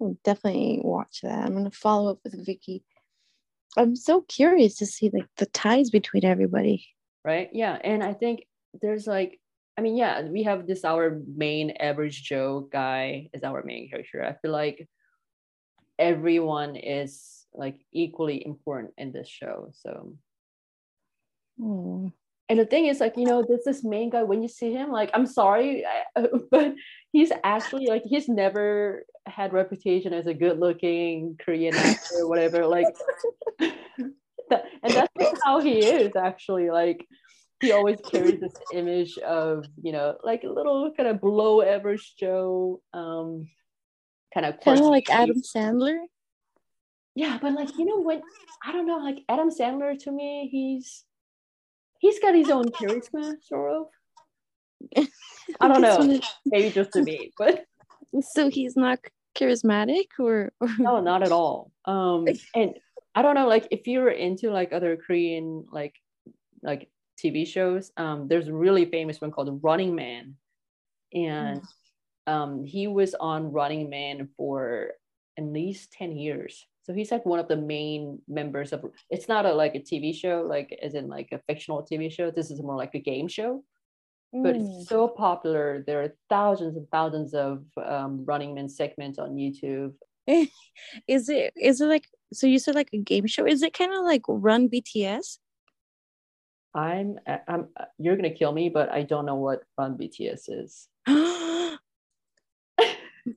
I'll definitely watch that. I'm gonna follow up with Viki. I'm so curious to see like the ties between everybody. Right. Yeah. And I think there's like, I mean, yeah, we have this our main average Joe guy is our main character. I feel like everyone is like equally important in this show. So oh. And the thing is like, you know, there's this main guy when you see him, like, I'm sorry, [laughs] but he's actually like he's never had reputation as a good looking Korean actor or whatever. Like [laughs] that, and that's how he is actually. Like he always carries this image of, you know, like a little kind of below average Joe, um, kind of kind of like Adam Sandler. Yeah, but like you know when I don't know, like Adam Sandler to me, he's he's got his own charisma, sort of. [laughs] I don't know, maybe just to me, [laughs] but so he's not charismatic or, or... no not at all. Um [laughs] and i don't know like if you're into like other korean like like tv shows um there's a really famous one called running man. And mm. um he was on running man for at least 10 years so he's like one of the main members of it's not a like a tv show like as in like a fictional tv show this is more like a game show but it's mm. so popular. There are thousands and thousands of um, Running Man segments on YouTube. [laughs] is it is it like so? You said like a game show. Is it kind of like Run BTS? I'm I'm you're gonna kill me, but I don't know what Run BTS is. [gasps] [laughs]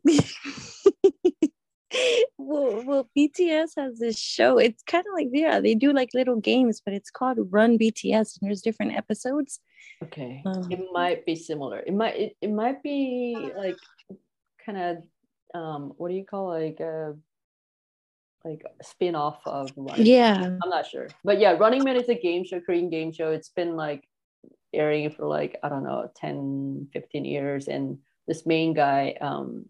[laughs] well, well, BTS has this show. It's kind of like yeah, they do like little games, but it's called Run BTS, and there's different episodes. Okay, um, it might be similar. It might it, it might be like kind of um what do you call like a like a spin-off of Running yeah i'm not sure but yeah running man is a game show korean game show it's been like airing for like i don't know 10 15 years and this main guy um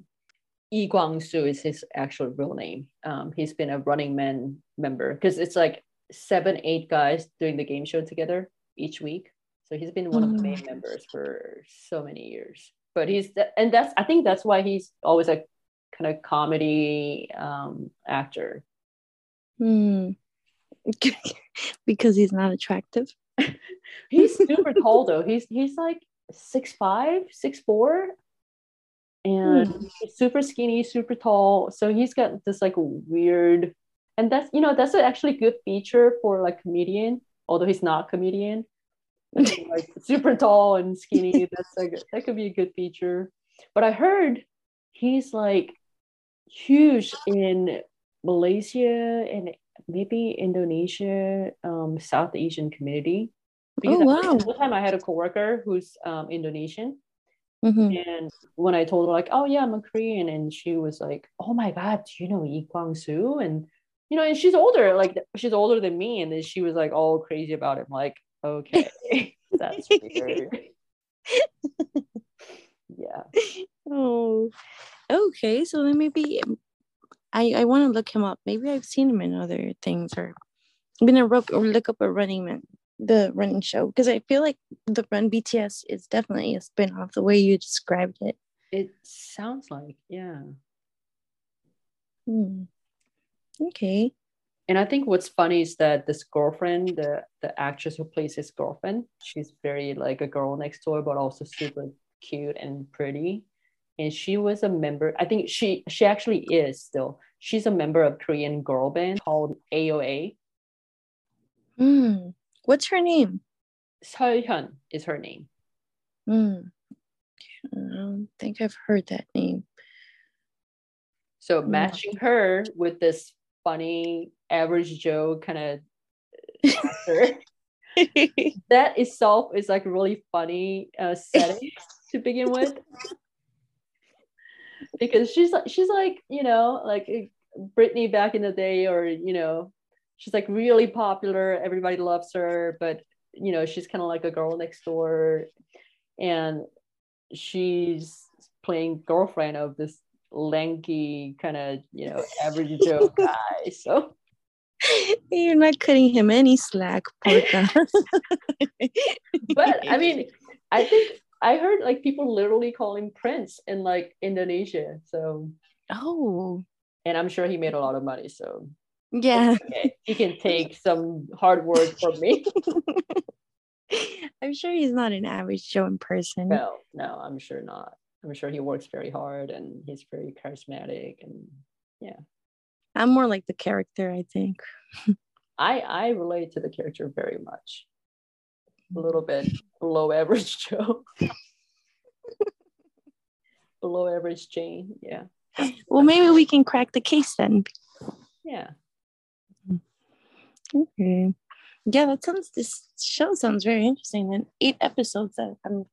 Lee Kwang-soo is his actual real name. Um, he's been a Running Man member because it's like seven, eight guys doing the game show together each week. So he's been one mm. of the main mm. members for so many years. But he's and that's I think that's why he's always a kind of comedy um, actor. Hmm. [laughs] because he's not attractive. [laughs] he's super tall [laughs] though. He's he's like six five, six four and mm. he's super skinny, super tall. So he's got this like weird, and that's you know that's actually good feature for like comedian, although he's not comedian. like [laughs] super tall and skinny, that's like that could be a good feature. But I heard he's like huge in Malaysia and maybe Indonesia, um, South Asian community. Because oh wow! One time I had a coworker who's um, Indonesian, Mm-hmm. And when I told her like, oh yeah, I'm a Korean, and she was like, oh my god, do you know Lee Kwang Soo? And you know, and she's older, like she's older than me, and then she was like all crazy about it. I'm like, okay, [laughs] that's weird. [laughs] yeah. Oh, okay. So then maybe I I want to look him up. Maybe I've seen him in other things, or I'm gonna look or look up a Running Man the running show because I feel like the Run BTS is definitely a spin off the way you described it. It sounds like, yeah. Hmm. Okay. And I think what's funny is that this girlfriend, the the actress who plays his girlfriend, she's very like a girl next door, but also super cute and pretty. And she was a member. I think she she actually is still. She's a member of Korean girl band called AOA. Hmm. What's her name? Seolhyun is her name. Hmm. I don't think I've heard that name. So hmm. matching her with this funny average Joe kind of [laughs] that itself is like really funny uh, setting to begin with. Because she's like she's like you know like Britney back in the day, or you know she's like really popular everybody loves her but you know she's kind of like a girl next door and she's playing girlfriend of this lanky kind of you know average Joe [laughs] guy. So you're not cutting him any slack, poor guy. [laughs] but I mean, I think I heard like people literally call him Prince in like Indonesia. So oh, and I'm sure he made a lot of money. So yeah, okay. he can take some hard work from me. [laughs] I'm sure he's not an average Joe in person. No, no, I'm sure not. I'm sure he works very hard and he's very charismatic and yeah. I'm more like the character, I think. [laughs] I I relate to the character very much. A little bit below [laughs] average Joe. below average Jane, yeah. Well, maybe we can crack the case then. Yeah. Okay. Yeah, that sounds. This show sounds very interesting. And eight episodes. I'm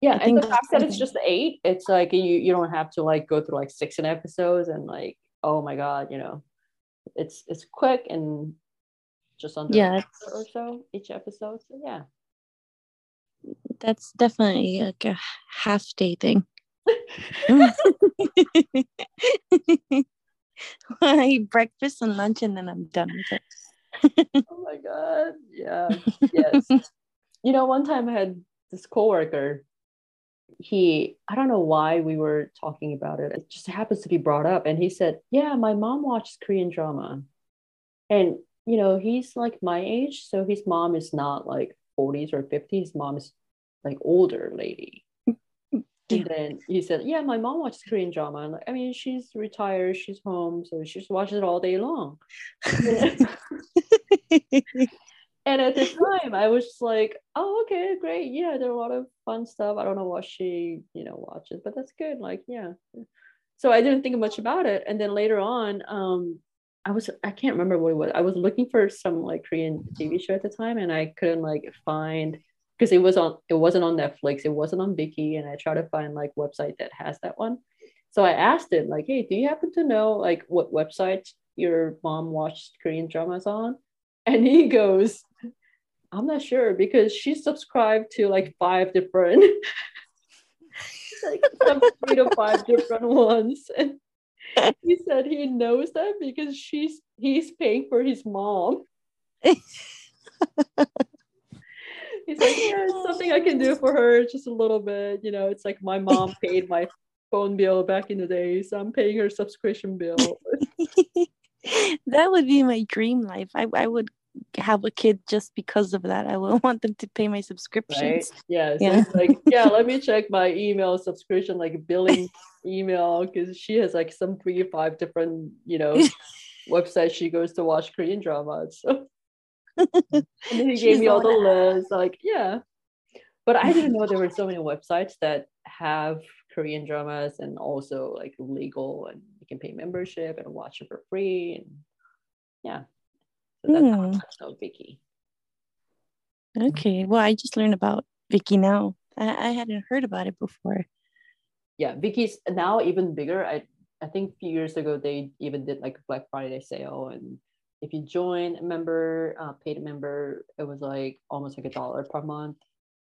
yeah and the fact that it's just eight it's like you you don't have to like go through like six episodes and like oh my god you know it's it's quick and just under yeah or so each episode so yeah that's definitely like a half day thing [laughs] [laughs] [laughs] I [laughs] eat breakfast and lunch and then I'm done with it. [laughs] oh my god. Yeah. Yes. you know, one time I had this coworker he i don't know why we were talking about it it just happens to be brought up and he said yeah my mom watches korean drama and you know he's like my age so his mom is not like 40s or 50s his mom is like older lady and then he said yeah my mom watches korean drama. And like, i mean she's retired she's home so she just watches it all day long. [laughs] And at the time i was just like oh okay great. Yeah there are a lot of fun stuff. I don't know what she you know watches but that's good like yeah. So i didn't think much about it. And then later on um i was i can't remember what it was. I was looking for some like korean tv show at the time and i couldn't like find because it was on it wasn't on netflix it wasn't on viki and i tried to find like website that has that one so i asked it like hey do you happen to know like what website your mom watched korean dramas on and he [laughs] goes I'm not sure because she subscribed to like five different, [laughs] like three to five different ones. [laughs] And he said he knows that because she's he's paying for his mom. He's like, yeah, it's something I can do for her, just a little bit. You know, it's like my mom [laughs] paid my phone bill back in the day, so I'm paying her subscription bill. [laughs] that would be my dream life. I, I would have a kid just because of that. I will [laughs] want them to pay my subscriptions. Right? Yeah. So yeah. like, yeah, let me check my email subscription, like billing email, because she has like some three or five different, you know, websites she goes to watch Korean dramas. So [laughs] and then he gave me all the lists. Like, yeah. But I didn't know there were [laughs] so many websites that have Korean dramas and also like legal and you can pay membership and watch it for free. And yeah. So that's mm. how hmm. Viki. Okay. Well, I just learned about Viki now. I, I hadn't heard about it before. Yeah, Viki's now even bigger. I I think a few years ago they even did like a Black Friday sale, and if you join a member, uh, paid member, it was like almost like a dollar per month.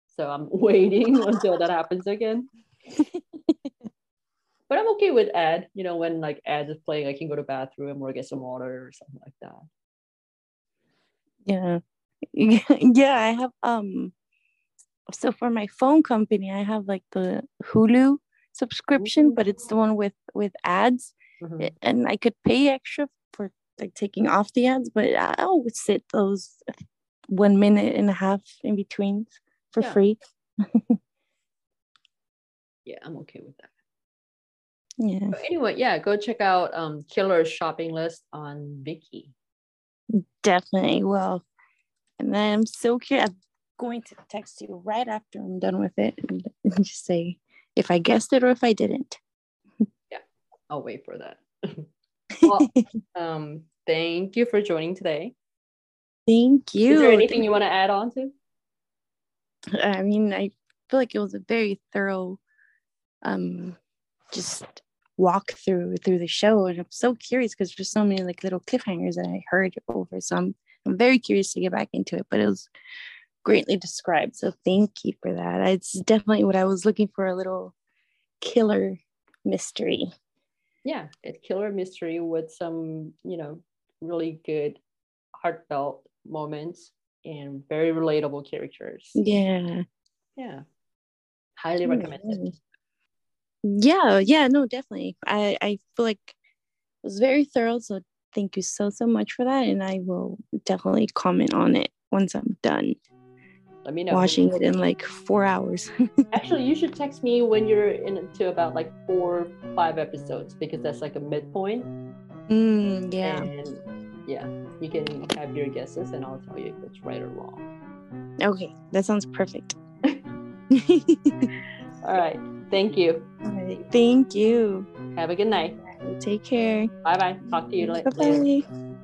So I'm [laughs] waiting until that happens again. [laughs] but I'm okay with ad. You know, when like ad is playing, I can go to bathroom or get some water or something like that. Yeah. [laughs] yeah, I have um so for my phone company, I have like the Hulu subscription, but it's the one with with ads. Mm-hmm. And I could pay extra for like taking off the ads, but I always sit those one minute and a half in between for yeah. free. [laughs] yeah, I'm okay with that. Yeah. But anyway, yeah, go check out um Killer Shopping List on Viki. Definitely will. And then I'm so curious. I'm going to text you right after I'm done with it and just [laughs] say if I guessed it or if I didn't. [laughs] yeah, I'll wait for that. Well, [laughs] um, thank you for joining today. Thank you. Is there anything you want to add on to? I mean, I feel like it was a very thorough, um, just walk through through the show and i'm so curious because there's so many like little cliffhangers that i heard over so i'm i'm very curious to get back into it but it was greatly described so thank you for that it's definitely what i was looking for a little killer mystery. Yeah, a killer mystery with some, you know, really good heartfelt moments and very relatable characters. Yeah. Yeah. Highly recommended. Yeah, yeah, no, definitely. I I feel like it was very thorough, so thank you so so much for that and I will definitely comment on it once I'm done. Let me know. Watching it in like 4 hours. [laughs] Actually, you should text me when you're into about like 4 5 episodes because that's like a midpoint. Mm, yeah. And yeah, you can have your guesses and I'll tell you if it's right or wrong. Okay, that sounds perfect. [laughs] All right. Thank you. All right. Thank you. Have a good night. Take care. Bye bye. Talk to you later. Bye bye.